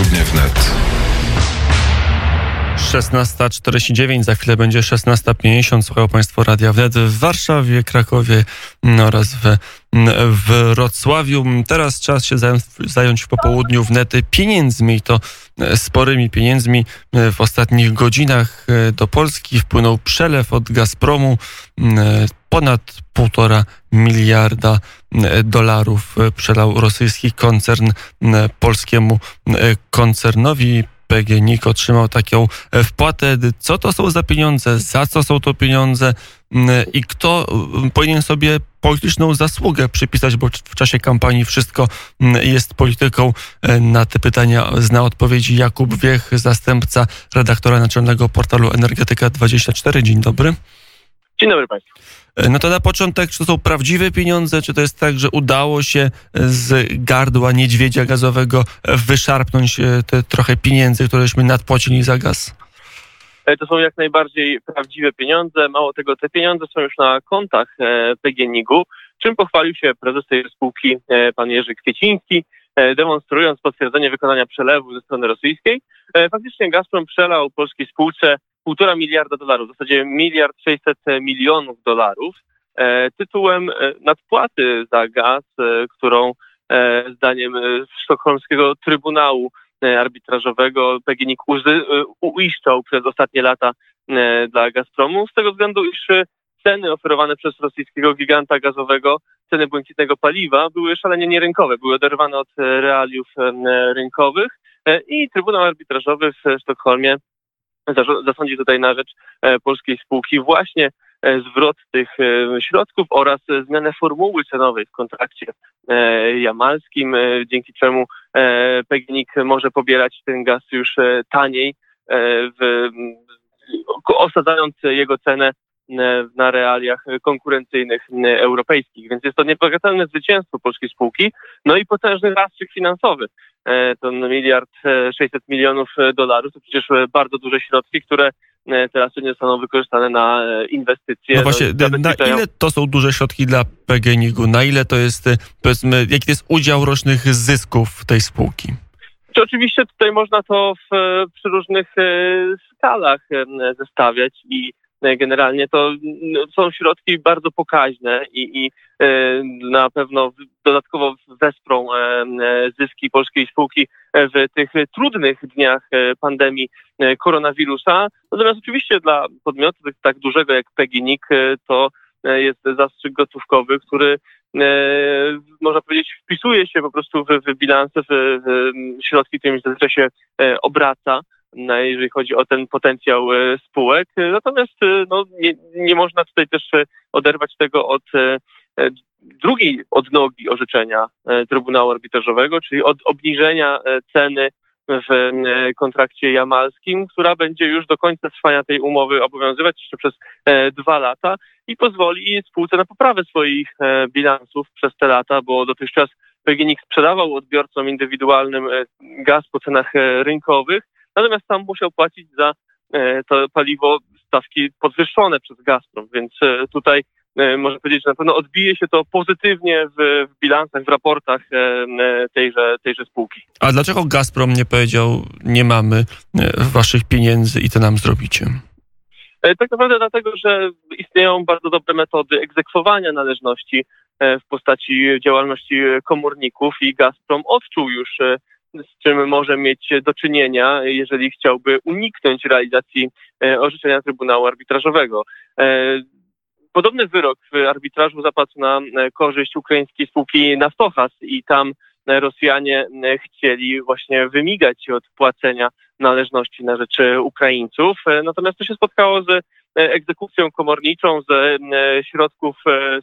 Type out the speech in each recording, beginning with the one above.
Popołudnie wnet. 16.49, za chwilę będzie 16.50. Słuchają Państwo Radia Wnet w Warszawie, Krakowie oraz w, w Wrocławiu. Teraz czas się zająć, w popołudniu wnet pieniędzmi i to sporymi pieniędzmi. W ostatnich godzinach do Polski wpłynął przelew od Gazpromu ponad półtora miliarda dolarów przelał rosyjski koncern polskiemu koncernowi. PGNiG otrzymał taką e, wpłatę. Co to są za pieniądze? Za co są to pieniądze? I kto powinien sobie polityczną zasługę przypisać, bo w czasie kampanii wszystko jest polityką. E, na te pytania zna odpowiedzi Jakub Wiech, zastępca redaktora naczelnego portalu Energetyka24. Dzień dobry. Dzień dobry Państwu. E, no to na początek, czy to są prawdziwe pieniądze, czy to jest tak, że udało się z gardła niedźwiedzia gazowego wyszarpnąć e, te trochę pieniędzy, któreśmy nadpłacili za gaz? E, to są jak najbardziej prawdziwe pieniądze. Mało tego, te pieniądze są już na kontach PGNiG-u, czym pochwalił się prezes tej spółki, pan Jerzy Kwieciński, demonstrując potwierdzenie wykonania przelewu ze strony rosyjskiej. Faktycznie Gazprom przelał polskiej spółce półtora miliarda dolarów, w zasadzie miliard sześćset milionów dolarów, e, tytułem e, nadpłaty za gaz, e, którą zdaniem sztokholmskiego Trybunału Arbitrażowego PGNiG uiszczał przez ostatnie lata dla Gazpromu, z tego względu, iż ceny oferowane przez rosyjskiego giganta gazowego, ceny błękitnego paliwa były szalenie nierynkowe, były oderwane od realiów rynkowych i Trybunał Arbitrażowy w Sztokholmie zasądzi tutaj na rzecz e, polskiej spółki właśnie e, zwrot tych e, środków oraz zmianę formuły cenowej w kontrakcie jamalskim, dzięki czemu PGNiG może pobierać ten gaz już taniej, w, osadzając jego cenę na realiach konkurencyjnych europejskich. Więc jest to niebagatelne zwycięstwo polskiej spółki, no i potężny zastrzyk finansowy. E, ten miliard 600 e, milionów e, dolarów to przecież bardzo duże środki, które teraz nie zostaną wykorzystane na inwestycje. No właśnie, no, na ile to są duże środki dla PGNiG-u? Na ile to jest, powiedzmy, jaki to jest udział rocznych zysków tej spółki? Czy oczywiście tutaj można to w, przy różnych skalach zestawiać i E, generalnie to no, są środki bardzo pokaźne i, i e, na pewno dodatkowo wesprą e, zyski polskiej spółki w tych trudnych dniach pandemii koronawirusa. Natomiast oczywiście dla podmiotu tak dużego jak PGNiG to jest zastrzyk gotówkowy, który można powiedzieć wpisuje się po prostu w, w bilanse, w, w środki, którymi zazwyczaj się obraca jeżeli chodzi o ten potencjał e, spółek. Natomiast e, no, nie, nie można tutaj też e, oderwać tego od drugiej odnogi orzeczenia Trybunału Arbitrażowego, czyli od obniżenia ceny w kontrakcie jamalskim, która będzie już do końca trwania tej umowy obowiązywać jeszcze przez dwa lata i pozwoli spółce na poprawę swoich bilansów przez te lata, bo dotychczas PGNiG sprzedawał odbiorcom indywidualnym gaz po cenach rynkowych, natomiast sam musiał płacić za e, to paliwo stawki podwyższone przez Gazprom, więc e, tutaj e, można powiedzieć, że na pewno odbije się to pozytywnie w, w bilansach, w raportach tejże, tejże spółki. A dlaczego Gazprom nie powiedział, nie mamy waszych pieniędzy i to nam zrobicie? Tak naprawdę dlatego, że istnieją bardzo dobre metody egzekwowania należności w postaci działalności komorników i Gazprom odczuł już z czym może mieć do czynienia, jeżeli chciałby uniknąć realizacji e, orzeczenia Trybunału Arbitrażowego. E, podobny wyrok w arbitrażu zapadł na e, korzyść ukraińskiej spółki Naftochas i tam Rosjanie chcieli właśnie wymigać się od płacenia należności na rzecz Ukraińców. Natomiast to się spotkało z egzekucją komorniczą ze środków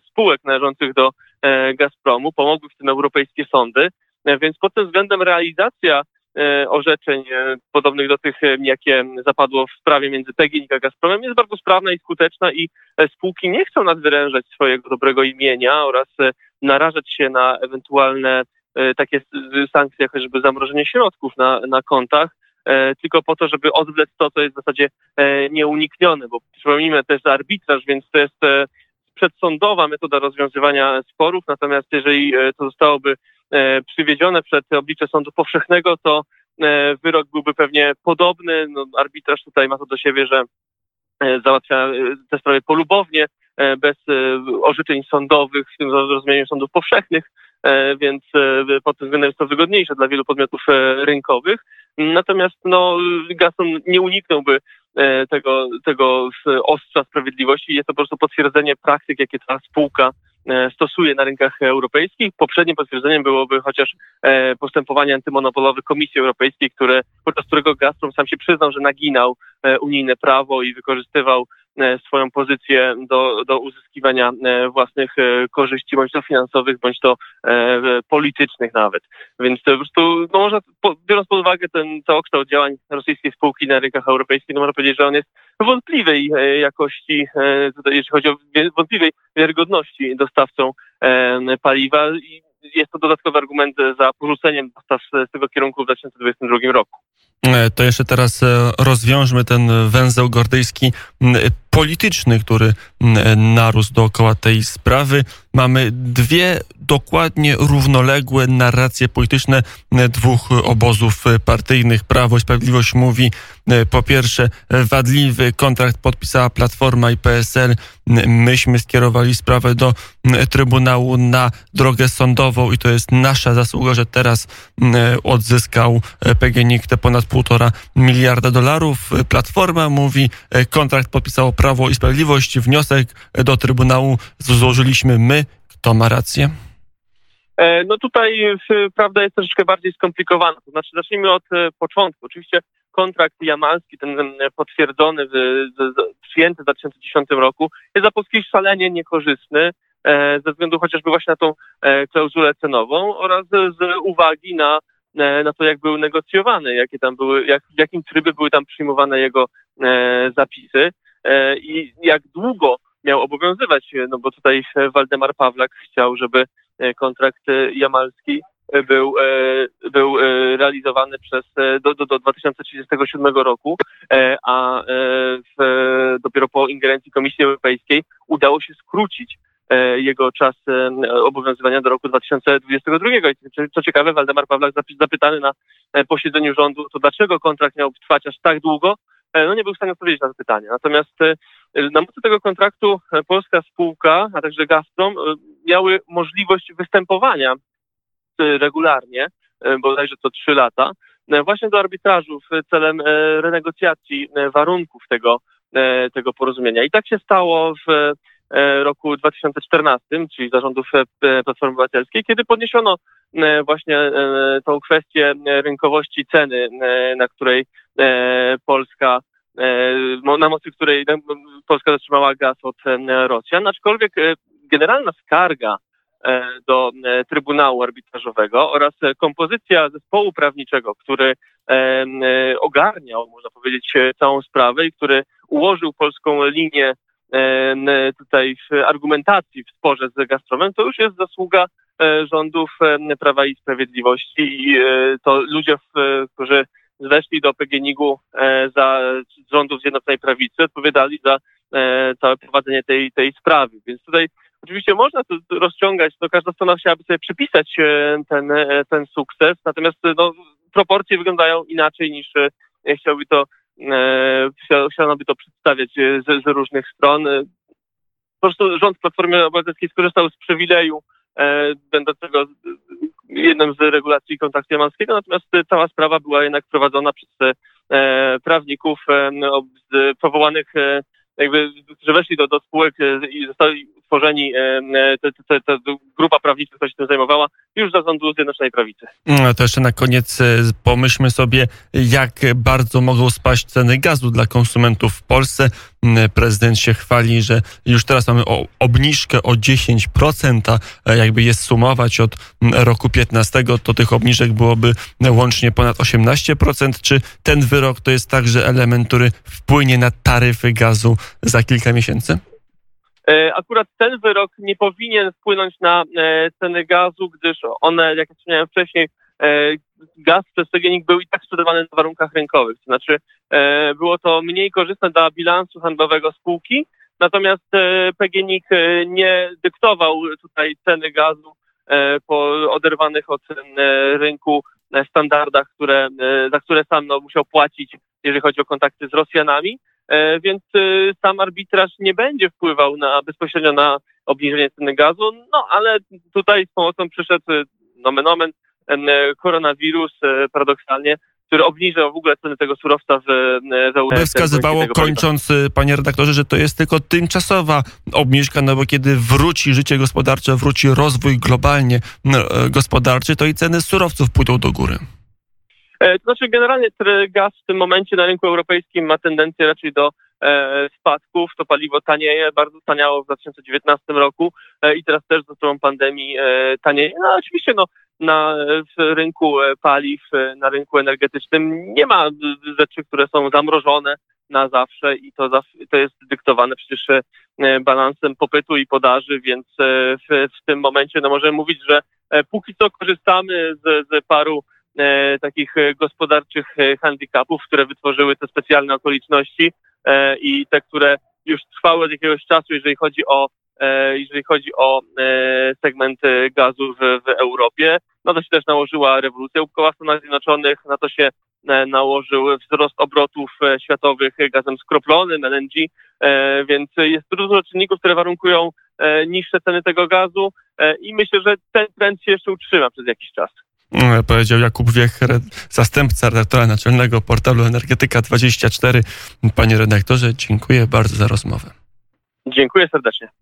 spółek należących do Gazpromu. Pomogły w tym europejskie sądy. E, więc pod tym względem realizacja e, orzeczeń e, podobnych do tych, jakie zapadło w sprawie między PGNiG a Gazpromem jest bardzo sprawna i skuteczna i spółki nie chcą nadwyrężać swojego dobrego imienia oraz narażać się na ewentualne takie sankcje, jak choćby zamrożenie środków na, na kontach, tylko po to, żeby odwlec to, co jest w zasadzie nieuniknione, bo przypomnijmy, to jest arbitraż, więc to jest przedsądowa metoda rozwiązywania sporów, natomiast jeżeli to zostałoby E, przywiedzione przed oblicze sądu powszechnego, to wyrok byłby pewnie podobny. No, arbitraż tutaj ma to do siebie, że załatwia te sprawy polubownie, bez orzeczeń sądowych, w tym rozumieniu sądów powszechnych, więc pod tym względem jest to wygodniejsze dla wielu podmiotów rynkowych. Natomiast no, Gazprom nie uniknąłby tego, tego ostrza sprawiedliwości. Jest to po prostu potwierdzenie praktyk, jakie ta spółka E, stosuje na rynkach europejskich. Poprzednim potwierdzeniem byłoby chociaż e, postępowanie antymonopolowe Komisji Europejskiej, które, podczas którego Gazprom sam się przyznał, że naginał e, unijne prawo i wykorzystywał swoją pozycję do, do uzyskiwania własnych korzyści, bądź to finansowych, bądź to politycznych nawet. Więc to po prostu, no można, biorąc pod uwagę ten całokształt działań rosyjskiej spółki na rynkach europejskich, no można powiedzieć, że on jest wątpliwej jakości, jeśli chodzi o wątpliwej wiarygodności dostawcą paliwa i jest to dodatkowy argument za porzuceniem dostaw z tego kierunku w 2022 roku. E, to jeszcze teraz e, rozwiążmy ten węzeł gordyjski polityczny, który narósł dookoła tej sprawy. Mamy dwie dokładnie równoległe narracje polityczne dwóch obozów partyjnych. Prawo i Sprawiedliwość mówi po pierwsze wadliwy kontrakt podpisała Platforma i PSL. Myśmy skierowali sprawę do Trybunału na drogę sądową i to jest nasza zasługa, że teraz odzyskał PGNiG te ponad półtora miliarda dolarów. Platforma mówi kontrakt podpisało Prawo i Sprawiedliwość. Wniosek do Trybunału złożyliśmy my. Kto ma rację? E, no tutaj prawda jest troszeczkę bardziej skomplikowana. To znaczy, zacznijmy od e, początku. Oczywiście kontrakt jamalski, ten potwierdzony, przyjęty w 2010 roku, jest dla Polski szalenie niekorzystny e, ze względu chociażby właśnie na tą klauzulę cenową oraz z uwagi na, na to, jak był negocjowany, jakie tam były, jak, w jakim trybie były tam przyjmowane jego zapisy. I jak długo miał obowiązywać, no bo tutaj Waldemar Pawlak chciał, żeby E, kontrakt e, jamalski e, był, był realizowany przez do, do, do 2037 roku, a w, dopiero po ingerencji Komisji Europejskiej udało się skrócić jego czas obowiązywania do roku 2022. Co ciekawe, Waldemar Pawlak zapytany na posiedzeniu rządu, to dlaczego kontrakt miał trwać aż tak długo, no nie był w stanie odpowiedzieć na to pytanie. Natomiast na mocy tego kontraktu polska spółka, a także Gazprom miały możliwość występowania regularnie, y, bodajże co trzy lata, y, właśnie do arbitrażu celem renegocjacji warunków tego, tego porozumienia. I tak się stało w roku 2014, czyli zarządów Platformy Obywatelskiej, kiedy podniesiono właśnie tą kwestię rynkowości ceny, na której Polska na mocy której Polska zatrzymała gaz od Rosjan, aczkolwiek generalna skarga do e, Trybunału Arbitrażowego oraz kompozycja zespołu prawniczego, który e, ogarniał, można powiedzieć, całą sprawę i który ułożył polską linię tutaj w argumentacji w sporze z Gazpromem, to już jest zasługa rządów Prawa i Sprawiedliwości i to ludzie, którzy weszli do PGNiG-u za rządów Zjednoczonej Prawicy, odpowiadali za całe prowadzenie tej, tej sprawy. Więc tutaj Oczywiście można to rozciągać, to każda strona chciałaby sobie przypisać e, ten, e, ten sukces, natomiast no, proporcje wyglądają inaczej niż e, chciałby to, chciano by to przedstawiać z, z różnych stron. Po prostu rząd Platformy Obywatelskiej skorzystał z przywileju będącego jedną z regulacji kontaktu jamalskiego, natomiast cała sprawa była jednak prowadzona przez prawników powołanych jakby, którzy weszli do, do spółek i zostali stworzeni, e, e, ta grupa prawnicza, która się tym zajmowała, już zarządu Zjednoczonej Prawicy. No, to jeszcze na koniec e, pomyślmy sobie, jak bardzo mogą spaść ceny gazu dla konsumentów w Polsce. Prezydent się chwali, że już teraz mamy obniżkę o 10%, a jakby je sumować od roku 15, to tych obniżek byłoby łącznie ponad 18%. Czy ten wyrok to jest także element, który wpłynie na taryfy gazu za kilka miesięcy? E, akurat ten wyrok nie powinien wpłynąć na e, ceny gazu, gdyż one, jak wspomniałem wcześniej, e, gaz przez PGNiG był i tak sprzedawany na warunkach rynkowych. To znaczy było to mniej korzystne dla bilansu handlowego spółki, natomiast PGNiG nie dyktował tutaj ceny gazu po oderwanych od rynku standardach, które, za które sam no, musiał płacić, jeżeli chodzi o kontakty z Rosjanami. E, Więc e, sam arbitraż nie będzie wpływał na, bezpośrednio na obniżenie ceny gazu, no ale tutaj z pomocą przyszedł e, nomen omen koronawirus paradoksalnie, który obniżył w ogóle ceny tego surowca w, w Europie. Wskazywało, kończąc, panie redaktorze, że to jest tylko tymczasowa obniżka, no bo kiedy wróci życie gospodarcze, wróci rozwój globalnie gospodarczy, to i ceny surowców pójdą do góry. E, To znaczy generalnie gaz w tym momencie na rynku europejskim ma tendencję raczej do e, spadków. To paliwo tanieje, bardzo taniało w 2019 roku e, i teraz też za sprawą pandemii tanieje. No oczywiście no, na w rynku paliw, na rynku energetycznym nie ma rzeczy, które są zamrożone na zawsze i to, to jest dyktowane przecież balansem popytu i podaży, więc w, w tym momencie no, możemy mówić, że póki co korzystamy z, z paru takich e, gospodarczych e, handicapów, które wytworzyły te specjalne okoliczności e, i te, które już trwały od jakiegoś czasu, jeżeli chodzi o e, jeżeli chodzi o e, segment e, gazu w, w Europie. No to się też nałożyła rewolucja łupkowa w Stanach Zjednoczonych, na to się e, nałożył wzrost obrotów e, światowych gazem skroplonym, LNG, e, więc jest dużo czynników, które warunkują e, niższe ceny tego gazu e, i myślę, że ten trend się jeszcze utrzyma przez jakiś czas. E, Powiedział Jakub Wiech, zastępca redaktora naczelnego portalu Energetyka24. Panie redaktorze, dziękuję bardzo za rozmowę. Dziękuję serdecznie.